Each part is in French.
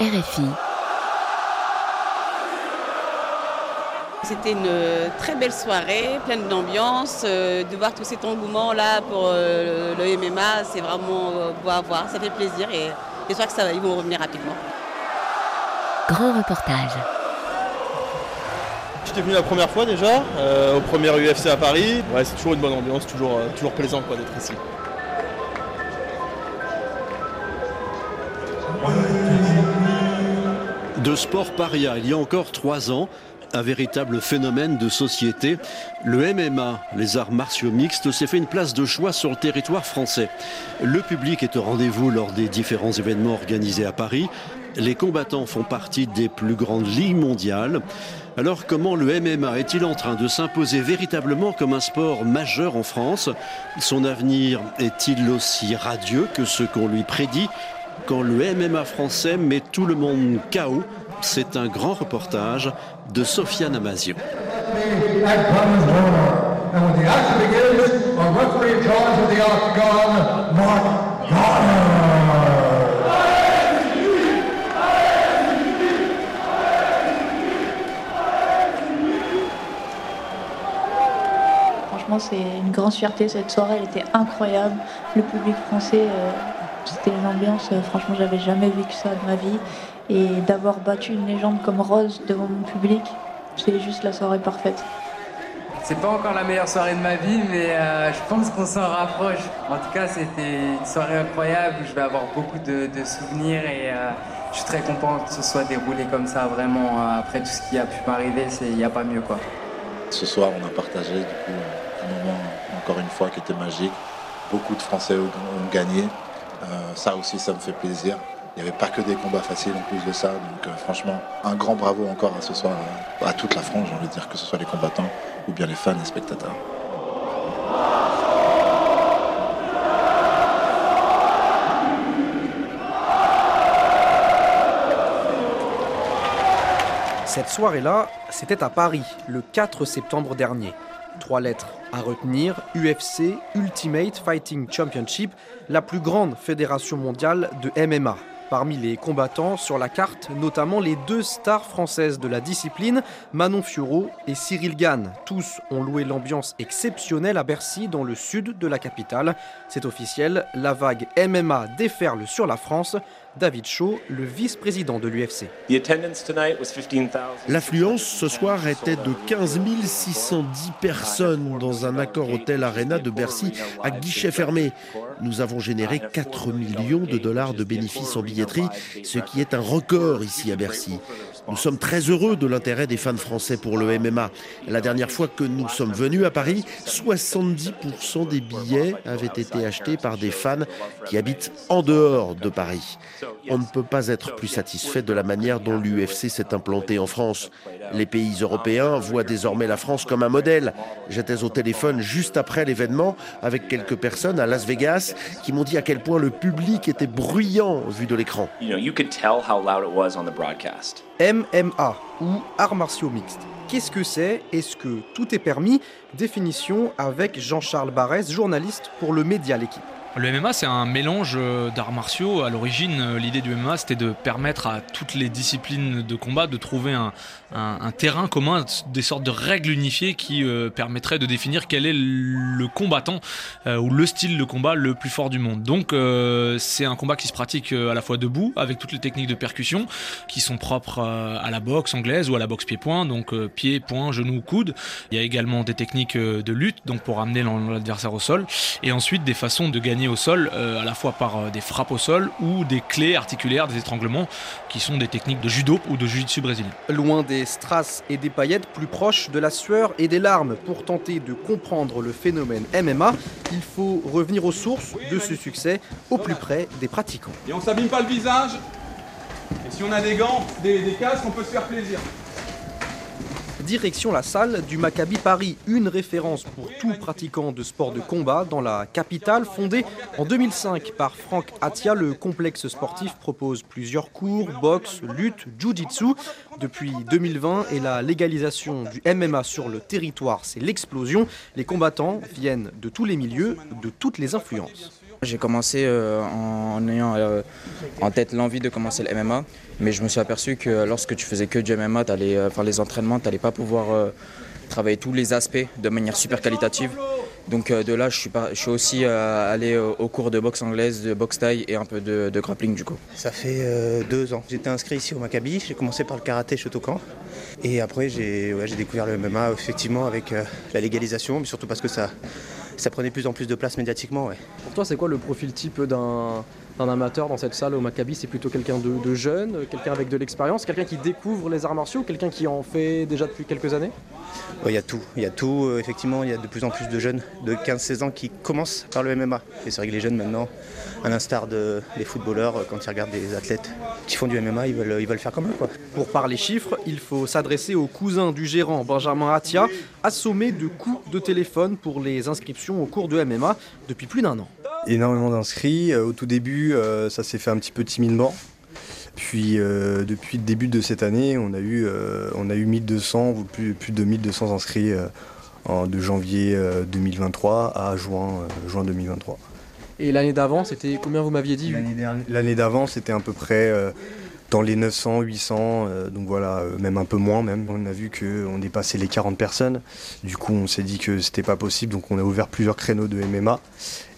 RFI. C'était une très belle soirée, pleine d'ambiance. Euh, de voir tout cet engouement là pour euh, le MMA, c'est vraiment euh, beau à voir. Ça fait plaisir et j'espère que ça va, ils vont revenir rapidement. Grand reportage. J'étais venu la première fois déjà, au premier UFC à Paris? Ouais, c'est toujours une bonne ambiance, toujours, toujours plaisant quoi, d'être ici. De sport paria, il y a encore trois ans, un véritable phénomène de société. Le MMA, les arts martiaux mixtes, s'est fait une place de choix sur le territoire français. Le public est au rendez-vous lors des différents événements organisés à Paris. Les combattants font partie des plus grandes ligues mondiales. Alors comment le MMA est-il en train de s'imposer véritablement comme un sport majeur en France? Son avenir est-il aussi radieux que ce qu'on lui prédit? Quand le MMA français met tout le monde KO c'est un grand reportage de Sofiane Amazio. Franchement, c'est une grande fierté. Cette soirée, elle était incroyable. Le public français, euh, c'était une ambiance, euh, franchement, j'avais jamais vécu ça de ma vie. Et d'avoir battu une légende comme Rose devant mon public, c'est juste la soirée parfaite. C'est pas encore la meilleure soirée de ma vie, mais euh, je pense qu'on s'en rapproche. En tout cas, c'était une soirée incroyable. Je vais avoir beaucoup de, souvenirs et euh, je suis très content que ce soit déroulé comme ça. Vraiment, après tout ce qui a pu m'arriver, il n'y a pas mieux quoi. Ce soir, on a partagé du coup un moment encore une fois qui était magique. Beaucoup de Français ont gagné. Ça aussi, ça me fait plaisir. Il n'y avait pas que des combats faciles en plus de ça. Donc euh, franchement, un grand bravo encore à ce soir à toute la France, j'ai envie de dire, que ce soit les combattants ou bien les fans et spectateurs. Cette soirée-là, c'était à Paris, le 4 septembre dernier. Trois lettres à retenir, UFC, Ultimate Fighting Championship, la plus grande fédération mondiale de MMA. Parmi les combattants sur la carte, notamment les deux stars françaises de la discipline, Manon Fiorot et Cyril Gann. Tous ont loué l'ambiance exceptionnelle à Bercy, dans le sud de la capitale. C'est officiel, la vague MMA déferle sur la France. David Shaw, le vice-président de l'UFC. L'affluence ce soir était de 15 610 personnes dans un accord hôtel Arena de Bercy à guichet fermé. Nous avons généré 4 millions de dollars de bénéfices en billetterie, ce qui est un record ici à Bercy. Nous sommes très heureux de l'intérêt des fans français pour le MMA. La dernière fois que nous sommes venus à Paris, 70% des billets avaient été achetés par des fans qui habitent en dehors de Paris. On ne peut pas être plus satisfait de la manière dont l'UFC s'est implanté en France. Les pays européens voient désormais la France comme un modèle. J'étais au téléphone juste après l'événement avec quelques personnes à Las Vegas qui m'ont dit à quel point le public était bruyant vu de l'écran. MMA ou arts martiaux mixtes. Qu'est-ce que c'est? Est-ce que tout est permis? Définition avec Jean-Charles Barès, journaliste pour le média L'équipe. Le MMA, c'est un mélange euh, d'arts martiaux. À l'origine, euh, l'idée du MMA, c'était de permettre à toutes les disciplines de combat de trouver un, terrain commun, des sortes de règles unifiées qui euh, permettraient de définir quel est le combattant ou le style de combat le plus fort du monde. Donc, c'est un combat qui se pratique à la fois debout, avec toutes les techniques de percussion qui sont propres à la boxe anglaise ou à la boxe pied-point, donc pied, point, genou, coude. Il y a également des techniques de lutte, donc pour amener l'adversaire au sol, et ensuite des façons de gagner au sol, euh, à la fois par euh, des frappes au sol ou des clés articulaires, des étranglements, qui sont des techniques de judo ou de jiu-jitsu brésilien. Loin des strass et des paillettes, plus proche de la sueur et des larmes. Pour tenter de comprendre le phénomène MMA, il faut revenir aux sources de ce succès, au plus près des pratiquants. Et on s'abîme pas le visage, et si on a des gants, des, des casques, on peut se faire plaisir. Direction la salle du Maccabi Paris, une référence pour tout pratiquant de sport de combat dans la capitale. Fondée en 2005 par Franck Atia, le complexe sportif propose plusieurs cours, boxe, lutte, jiu-jitsu. Depuis 2020 et la légalisation du MMA sur le territoire, c'est l'explosion. Les combattants viennent de tous les milieux, de toutes les influences. J'ai commencé en ayant en tête l'envie de commencer le MMA, mais je me suis aperçu que lorsque tu faisais que du MMA, allais, faire les entraînements, tu n'allais pas pouvoir travailler tous les aspects de manière super qualitative. Donc de là, je suis, pas, je suis aussi allé au cours de boxe anglaise, de boxe taille et un peu de, grappling du coup. Ça fait deux ans. J'étais inscrit ici au Maccabi. J'ai commencé par le karaté Shotokan. Et après, j'ai découvert le MMA effectivement avec la légalisation, mais surtout parce que ça, ça prenait plus en plus de place médiatiquement. Pour toi, c'est quoi le profil type d'un d'un amateur dans cette salle au Maccabi, c'est plutôt quelqu'un de, jeune, quelqu'un avec de l'expérience, quelqu'un qui découvre les arts martiaux, quelqu'un qui en fait déjà depuis quelques années? Il y a tout, il y a tout. Euh, effectivement, il y a de plus en plus de jeunes de 15-16 ans qui commencent par le MMA. Et c'est vrai que les jeunes maintenant, à l'instar de, des footballeurs, euh, quand ils regardent des athlètes qui font du MMA, ils veulent, ils veulent faire comme eux. Quoi. Pour parler chiffres, il faut s'adresser au cousin du gérant Benjamin Atia, assommé de coups de téléphone pour les inscriptions au cours de MMA depuis plus d'un an énormément d'inscrits. Euh, au tout début, euh, ça s'est fait un petit peu timidement. Puis euh, depuis le début de cette année, on a eu, on a eu 1200 ou plus, plus de 1200 inscrits de janvier 2023 à juin, juin 2023. Et l'année d'avant, c'était combien vous m'aviez dit L'année d'avant, c'était à peu près dans les 900, 800, donc voilà, même un peu moins même. On a vu qu'on dépassait les 40 personnes. Du coup, on s'est dit que c'était pas possible, donc on a ouvert plusieurs créneaux de MMA.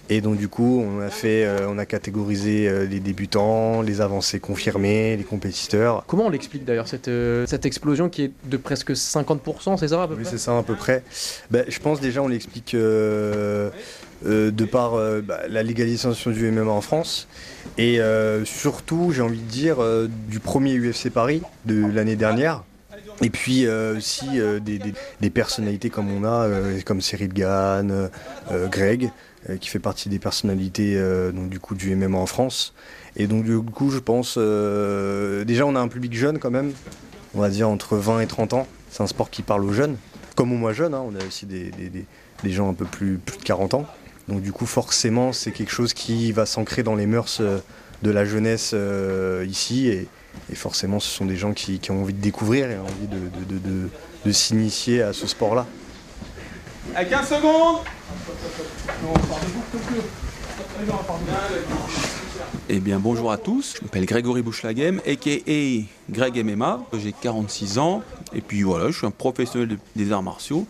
Et donc du coup, on a fait, euh, on a catégorisé euh, les débutants, les avancées confirmées, les compétiteurs. Comment on l'explique d'ailleurs cette, euh, cette explosion qui est de presque 50%, c'est ça à peu oui, c'est ça à peu près. Ben, je pense déjà on l'explique de par bah, la légalisation du MMA en France et surtout, j'ai envie de dire, du premier UFC Paris de l'année dernière. Et puis aussi des, des, personnalités comme on a, comme Cyril Gann, Greg, qui fait partie des personnalités euh, du coup, du MMA en France. Et donc du coup, je pense, euh, déjà on a un public jeune quand même, on va dire entre 20 et 30 ans. C'est un sport qui parle aux jeunes, comme aux moins jeunes, hein. on a aussi des, gens un peu plus, plus de 40 ans. Donc du coup, forcément, c'est quelque chose qui va s'ancrer dans les mœurs de la jeunesse ici. Et, forcément, ce sont des gens qui, ont envie de découvrir et envie de, de s'initier à ce sport-là. À 15 secondes eh bien bonjour à tous, je m'appelle Grégory Bouchlagem, a.k.a. Greg MMA, j'ai 46 ans, et puis voilà, je suis un professionnel des arts martiaux,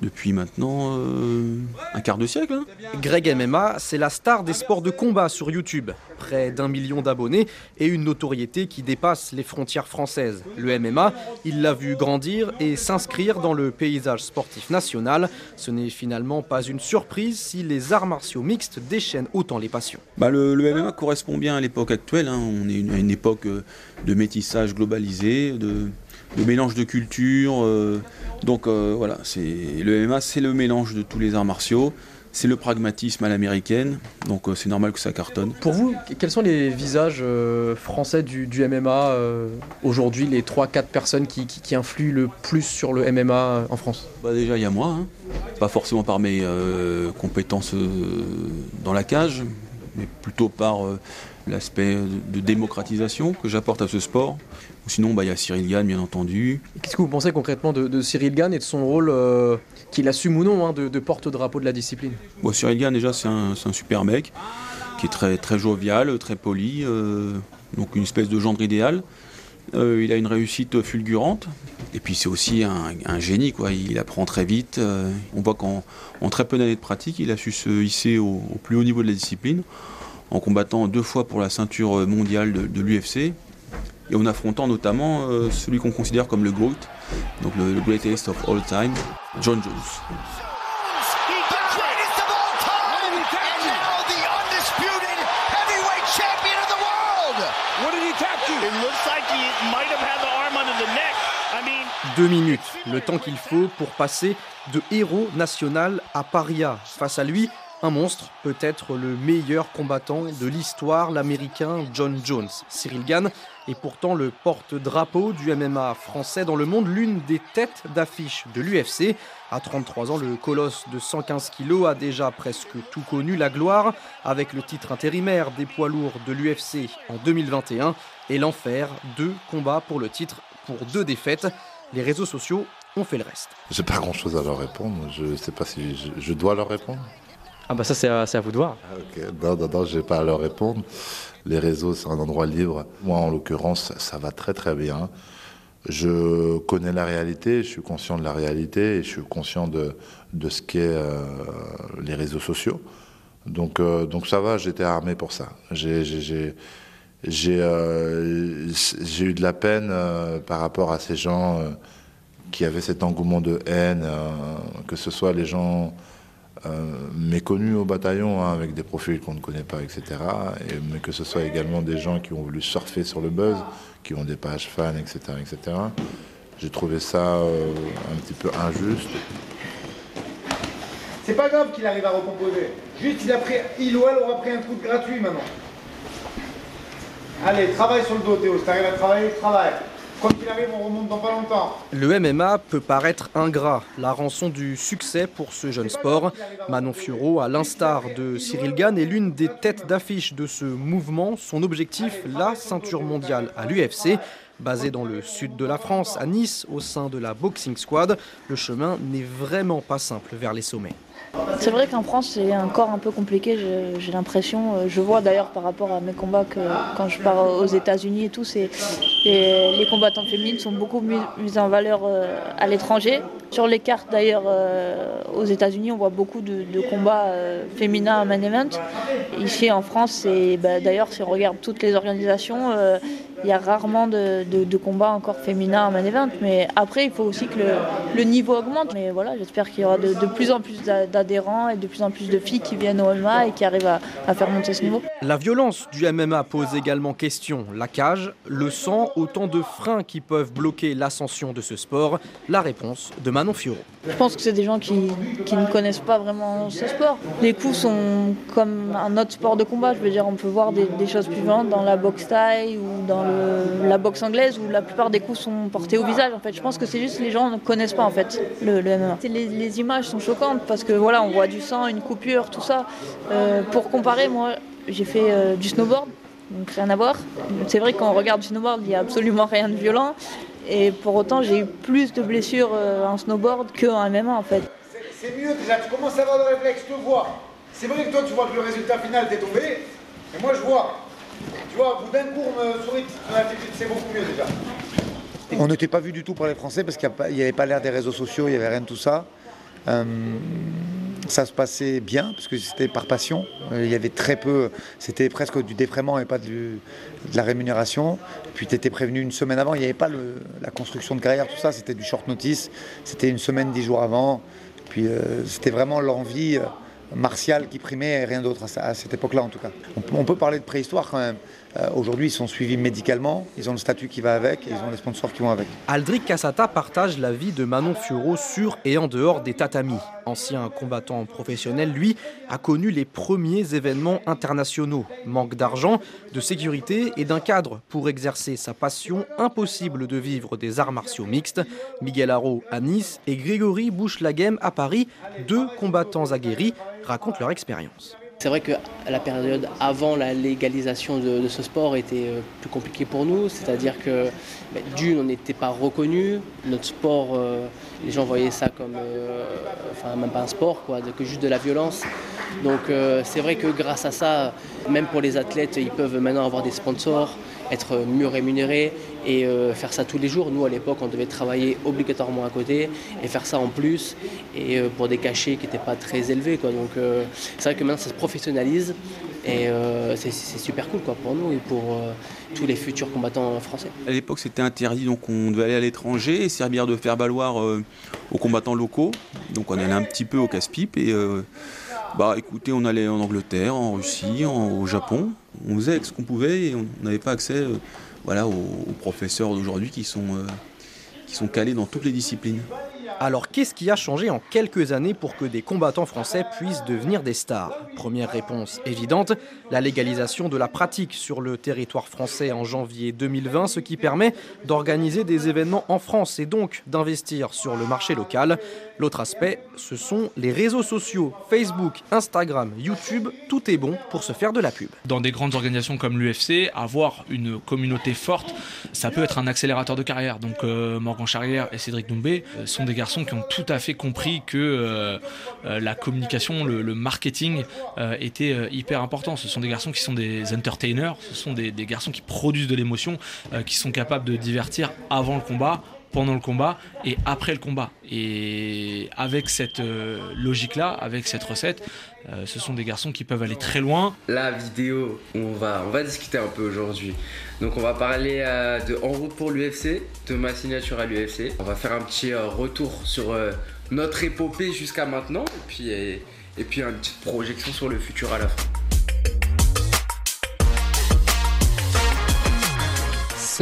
depuis maintenant euh, un quart de siècle. Hein. Greg MMA, c'est la star des sports de combat sur YouTube. Près d'un million d'abonnés et une notoriété qui dépasse les frontières françaises. Le MMA, il l'a vu grandir et s'inscrire dans le paysage sportif national. Ce n'est finalement pas une surprise si les arts martiaux mixtes déchaînent autant les passions. Bah le, MMA correspond bien à l'époque actuelle. Hein. On est à une époque euh, de métissage globalisé, de, mélange de cultures. Euh, donc euh, voilà, c'est le MMA, c'est le mélange de tous les arts martiaux. C'est le pragmatisme à l'américaine, donc euh, c'est normal que ça cartonne. Pour vous, quels sont les visages français du, MMA aujourd'hui, les 3-4 personnes qui, influent le plus sur le MMA en France? Bah Déjà, il y a moi, hein. pas forcément par mes compétences dans la cage, mais plutôt par l'aspect de démocratisation que j'apporte à ce sport. Sinon, bah, il y a Cyril Gann, bien entendu. Qu'est-ce que vous pensez concrètement de, Cyril Gann et de son rôle, euh, qu'il assume ou non, hein, de, porte-drapeau de la discipline? Bon, Cyril Gann, déjà, c'est un, super mec, qui est très, très jovial, très poli, euh, donc une espèce de gendre idéal. Euh, il a une réussite fulgurante. Et puis c'est aussi un, génie, quoi. Il apprend très vite. on voit qu'en très peu d'années de pratique, il a su se hisser au, plus haut niveau de la discipline, en combattant deux fois pour la ceinture mondiale de l'UFC et en affrontant notamment euh, celui qu'on considère comme le GOAT, donc le, greatest of all time, John Jones. Deux minutes, le temps qu'il faut pour passer de héros national à paria. Face à lui, un monstre, peut-être le meilleur combattant de l'histoire, l'américain John Jones. Cyril Gann est pourtant le porte-drapeau du MMA français dans le monde, l'une des têtes d'affiche de l'UFC. À 33 ans, le colosse de 115 kg a déjà presque tout connu la gloire avec le titre intérimaire des poids lourds de l'UFC en 2021 et l'enfer, deux combats pour le titre pour deux défaites. Les réseaux sociaux ont fait le reste. J'ai pas grand chose à leur répondre, je sais pas si je dois leur répondre. Ah bah ça c'est à, vous de voir. Ah, non, non, non, je vais pas à leur répondre. Les réseaux, c'est un endroit libre. Moi, en l'occurrence, ça va très très bien. Je connais la réalité, je suis conscient de la réalité et je suis conscient de, de ce qu'est euh, les réseaux sociaux. Donc, euh, donc ça va, j'étais armé pour ça. J'ai euh, eu de la peine par rapport à ces gens qui avaient cet engouement de haine, que ce soit les gens méconnus au bataillon, hein, avec des profils qu'on ne connaît pas, etc. Et, mais que ce soit également des gens qui ont voulu surfer sur le buzz qui ont des pages fans, etc. etc. J'ai trouvé ça euh, un petit peu injuste. C'est pas grave qu'il arrive à recomposer. Juste, il, a pris, il ou elle aura pris un coup de gratuit maintenant. Allez, travaille sur le dos, Théo. Si t'arrives à travailler, travaille. Quoi qu'il arrive, on remonte dans pas longtemps. Le MMA peut paraître ingrat, la rançon du succès pour ce jeune sport. Manon Fiorot, à l'instar de Cyril Gann, est l'une des têtes d'affiche de ce mouvement. Son objectif, la ceinture mondiale à l'UFC. Basé dans le sud de la France, à Nice, au sein de la Boxing Squad, le chemin n'est vraiment pas simple vers les sommets. C'est vrai qu'en France, c'est encore un peu compliqué, j'ai l'impression. Euh, je vois d'ailleurs par rapport à mes combats que quand je pars aux États-Unis et tout, les, les combattants féminines sont beaucoup mis, en valeur euh, à l'étranger. Sur les cartes d'ailleurs euh, aux États-Unis, on voit beaucoup de, combats féminins à main event. Ici en France, bah, d'ailleurs, si on regarde toutes les organisations, il y a rarement de, combats encore féminins à main event. Mais après, il faut aussi que le, niveau augmente. Mais voilà, j'espère qu'il y aura de, plus en plus d'adhérents et de plus en plus de filles qui viennent au MMA et qui arrivent à, faire monter ce niveau. La violence du MMA pose également question. La cage, le sang, autant de freins qui peuvent bloquer l'ascension de ce sport. La réponse de Manon Fioro. Je pense que c'est des gens qui, ne connaissent pas vraiment ce sport. Les coups sont comme un autre sport de combat. Je veux dire, on peut voir des, choses plus violentes dans la boxe taille ou dans la boxe anglaise où la plupart des coups sont portés au visage. En fait, je pense que c'est juste les gens ne connaissent pas en fait le, MMA. Les, images sont choquantes parce que voilà, on voit du sang, une coupure, tout ça. Euh, pour comparer, moi, j'ai fait euh, du snowboard, donc rien à voir. C'est vrai qu'on regarde du snowboard, il n'y a absolument rien de violent. Et pour autant, j'ai eu plus de blessures euh, en snowboard qu'en MMA en fait. C'est mieux déjà, tu commences à avoir le réflexe, te vois. C'est vrai que toi, tu vois que le résultat final t'est tombé, mais moi je vois. Tu vois, me c'est beaucoup mieux déjà. On n'était pas vu du tout par les Français parce qu'il n'y avait pas l'air des réseaux sociaux, il n'y avait rien de tout ça. Euh, ça se passait bien parce que c'était par passion. Euh, il y avait très peu, c'était presque du défraiement et pas de, la rémunération. Puis tu étais prévenu une semaine avant, il n'y avait pas la construction de carrière, tout ça, c'était du short notice. C'était une semaine, dix jours avant. Puis euh, c'était vraiment l'envie martiale qui primait et rien d'autre à, cette époque-là en tout cas. on peut parler de préhistoire quand même. Euh, aujourd'hui, ils sont suivis médicalement, ils ont le statut qui va avec et ils ont les sponsors qui vont avec. Aldric Cassata partage la vie de Manon Fioro sur et en dehors des tatamis. Ancien combattant professionnel, lui, a connu les premiers événements internationaux. Manque d'argent, de sécurité et d'un cadre pour exercer sa passion, impossible de vivre des arts martiaux mixtes. Miguel Haro à Nice et Grégory Bouche-Laghem à Paris, deux combattants aguerris, racontent leur expérience. C'est vrai que la période avant la légalisation de, ce sport était euh, plus compliquée pour nous, c'est-à-dire que ben, d'une, on n'était pas reconnu, notre sport, euh, les gens voyaient ça comme, euh, enfin même pas un sport, quoi, que juste de la violence. Donc c'est vrai que grâce à ça, même pour les athlètes, ils peuvent maintenant avoir des sponsors, être mieux rémunérés et euh, faire ça tous les jours. Nous, à l'époque, on devait travailler obligatoirement à côté et faire ça en plus et euh, pour des cachets qui n'étaient pas très élevés. Donc, euh, c'est vrai que maintenant, ça se professionnalise et c'est super cool quoi, pour nous et pour tous les futurs combattants français. À l'époque, c'était interdit, donc on devait aller à l'étranger et servir de faire valoir aux combattants locaux. Donc, on allait un petit peu au casse-pipe et bah écoutez, on allait en Angleterre, en Russie, au Japon. On faisait ce qu'on pouvait et on n'avait pas accès voilà, aux, professeurs d'aujourd'hui qui, sont euh, qui sont calés dans toutes les disciplines. Alors qu'est-ce qui a changé en quelques années pour que des combattants français puissent devenir des stars? Première réponse évidente, la légalisation de la pratique sur le territoire français en janvier 2020, ce qui permet d'organiser des événements en France et donc d'investir sur le marché local. L'autre aspect, ce sont les réseaux sociaux, Facebook, Instagram, YouTube, tout est bon pour se faire de la pub. Dans des grandes organisations comme l'UFC, avoir une communauté forte ça peut être un accélérateur de carrière. Donc Morgan Charrière et Cédric Doumbé sont des garçons qui ont tout à fait compris que la communication, le, marketing était hyper important. Ce sont des garçons qui sont des entertainers, ce sont des garçons qui produisent de l'émotion, qui sont capables de divertir avant le combat pendant le combat et après le combat. Et avec cette euh, logique-là, avec cette recette, euh, ce sont des garçons qui peuvent aller très loin. La vidéo, on va, on va discuter un peu aujourd'hui. Donc on va parler euh, de En route pour l'UFC, de ma signature à l'UFC. On va faire un petit retour sur notre épopée jusqu'à maintenant et puis, et, puis une petite projection sur le futur à la fin.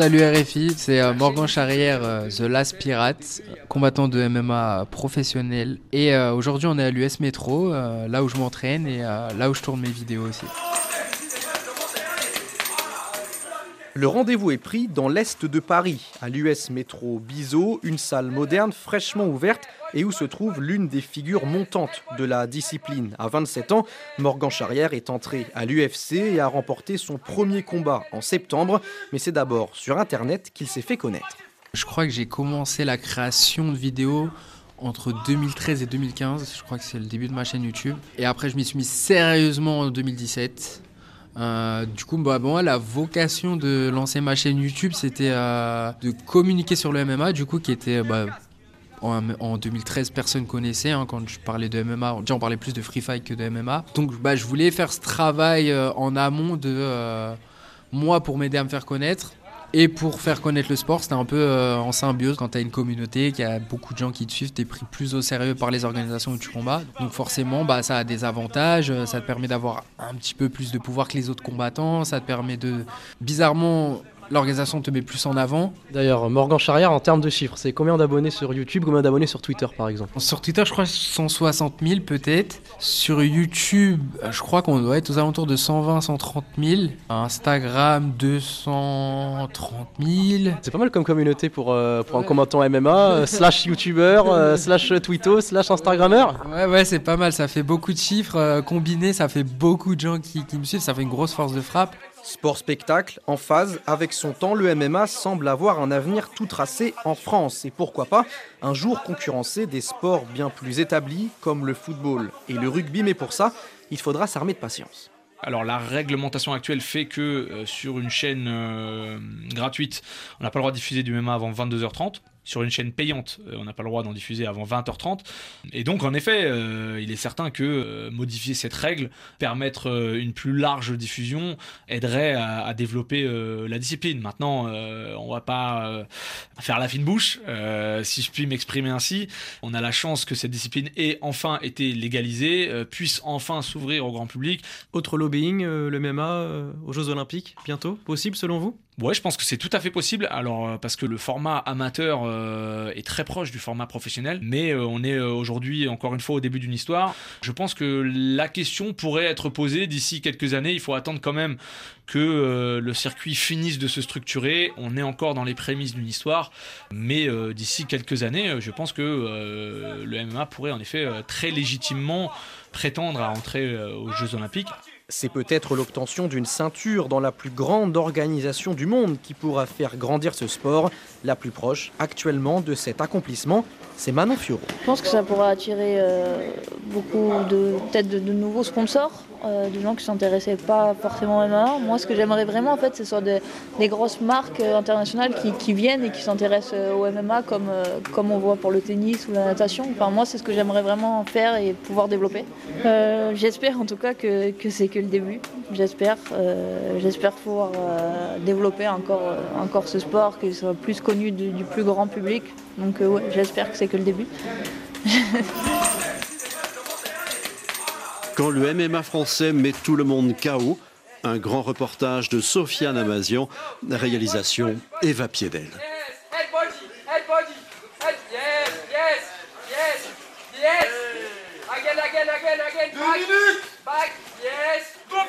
Salut RFI, c'est euh, Morgan Charrière, euh, The Last Pirate, combattant de MMA professionnel. Et euh, aujourd'hui, on est à l'US Metro, là où je m'entraîne et là où je tourne mes vidéos aussi. Le rendez-vous est pris dans l'est de Paris, à l'US Métro Bizot, une salle moderne fraîchement ouverte et où se trouve l'une des figures montantes de la discipline. À 27 ans, Morgan Charrière est entré à l'UFC et a remporté son premier combat en septembre, mais c'est d'abord sur Internet qu'il s'est fait connaître. Je crois que j'ai commencé la création de vidéos entre 2013 et 2015. Je crois que c'est le début de ma chaîne YouTube. Et après, je m'y suis mis sérieusement en 2017. Euh, du coup, bah, bon, la vocation de lancer ma chaîne YouTube, c'était euh, de communiquer sur le MMA, du coup, qui était bah, en, 2013, personne connaissait hein, quand je parlais de MMA. on parlait plus de free fight que de MMA. Donc, bah, je voulais faire ce travail euh, en amont de moi pour m'aider à me faire connaître et pour faire connaître le sport, c'était un peu euh, en symbiose. Quand tu as une communauté, qu'il y a beaucoup de gens qui te suivent, tu es pris plus au sérieux par les organisations où tu combats. Donc forcément, bah, ça a des avantages. Ça te permet d'avoir un petit peu plus de pouvoir que les autres combattants. Ça te permet de... Bizarrement, l'organisation te met plus en avant. D'ailleurs, Morgan Charrière, en termes de chiffres, c'est combien d'abonnés sur YouTube, combien d'abonnés sur Twitter par exemple? Sur Twitter, je crois 160 000 peut-être. Sur YouTube, je crois qu'on doit être aux alentours de 120, 130 000. Instagram, 230 000. C'est pas mal comme communauté pour, euh, pour un combattant MMA, euh, slash YouTuber, euh, slash Twitto, slash Instagrammeur. Ouais, ouais, c'est pas mal. Ça fait beaucoup de chiffres combinés, ça fait beaucoup de gens qui, qui me suivent, ça fait une grosse force de frappe. Sport-spectacle, en phase avec son temps, le MMA semble avoir un avenir tout tracé en France. Et pourquoi pas un jour concurrencer des sports bien plus établis comme le football et le rugby, mais pour ça, il faudra s'armer de patience. Alors la réglementation actuelle fait que euh, sur une chaîne euh, gratuite, on n'a pas le droit de diffuser du MMA avant 22h30 sur une chaîne payante, euh, on n'a pas le droit d'en diffuser avant 20h30. Et donc, en effet, euh, il est certain que euh, modifier cette règle, permettre une plus large diffusion, aiderait à, développer la discipline. Maintenant, on va pas faire la fine bouche, si je puis m'exprimer ainsi. On a la chance que cette discipline ait enfin été légalisée, puisse enfin s'ouvrir au grand public. Autre lobbying, le MMA aux Jeux Olympiques, bientôt, possible selon vous? Ouais, je pense que c'est tout à fait possible. Alors, euh, parce que le format amateur euh, est très proche du format professionnel, mais euh, on est aujourd'hui, encore une fois, au début d'une histoire. Je pense que la question pourrait être posée d'ici quelques années. Il faut attendre quand même que le circuit finisse de se structurer. On est encore dans les prémices d'une histoire, mais d'ici quelques années, je pense que le MMA pourrait en effet très légitimement prétendre à entrer aux Jeux Olympiques. C'est peut-être l'obtention d'une ceinture dans la plus grande organisation du monde qui pourra faire grandir ce sport. La plus proche actuellement de cet accomplissement, c'est Manon Fioro. Je pense que ça pourra attirer euh, beaucoup de peut-être de, nouveaux sponsors, euh, de gens qui s'intéressaient pas forcément au MMA. Moi, ce que j'aimerais vraiment, en fait, ce sont des, grosses marques euh, internationales qui, viennent et qui s'intéressent au MMA comme, comme on voit pour le tennis ou la natation. Enfin, moi, c'est ce que j'aimerais vraiment faire et pouvoir développer. J'espère en tout cas que, que c'est que le début. J'espère, j'espère pouvoir développer encore, encore ce sport, qu'il soit plus connu du, du plus grand public. Donc ouais, j'espère que c'est que le début. Quand le MMA français met tout le monde KO, un grand reportage de Sofiane Amazian, réalisation Eva Piedel. Deux minutes Back, yes Tourne,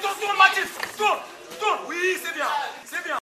tourne, tourne, Mathis Tourne, tourne Oui, c'est bien, c'est bien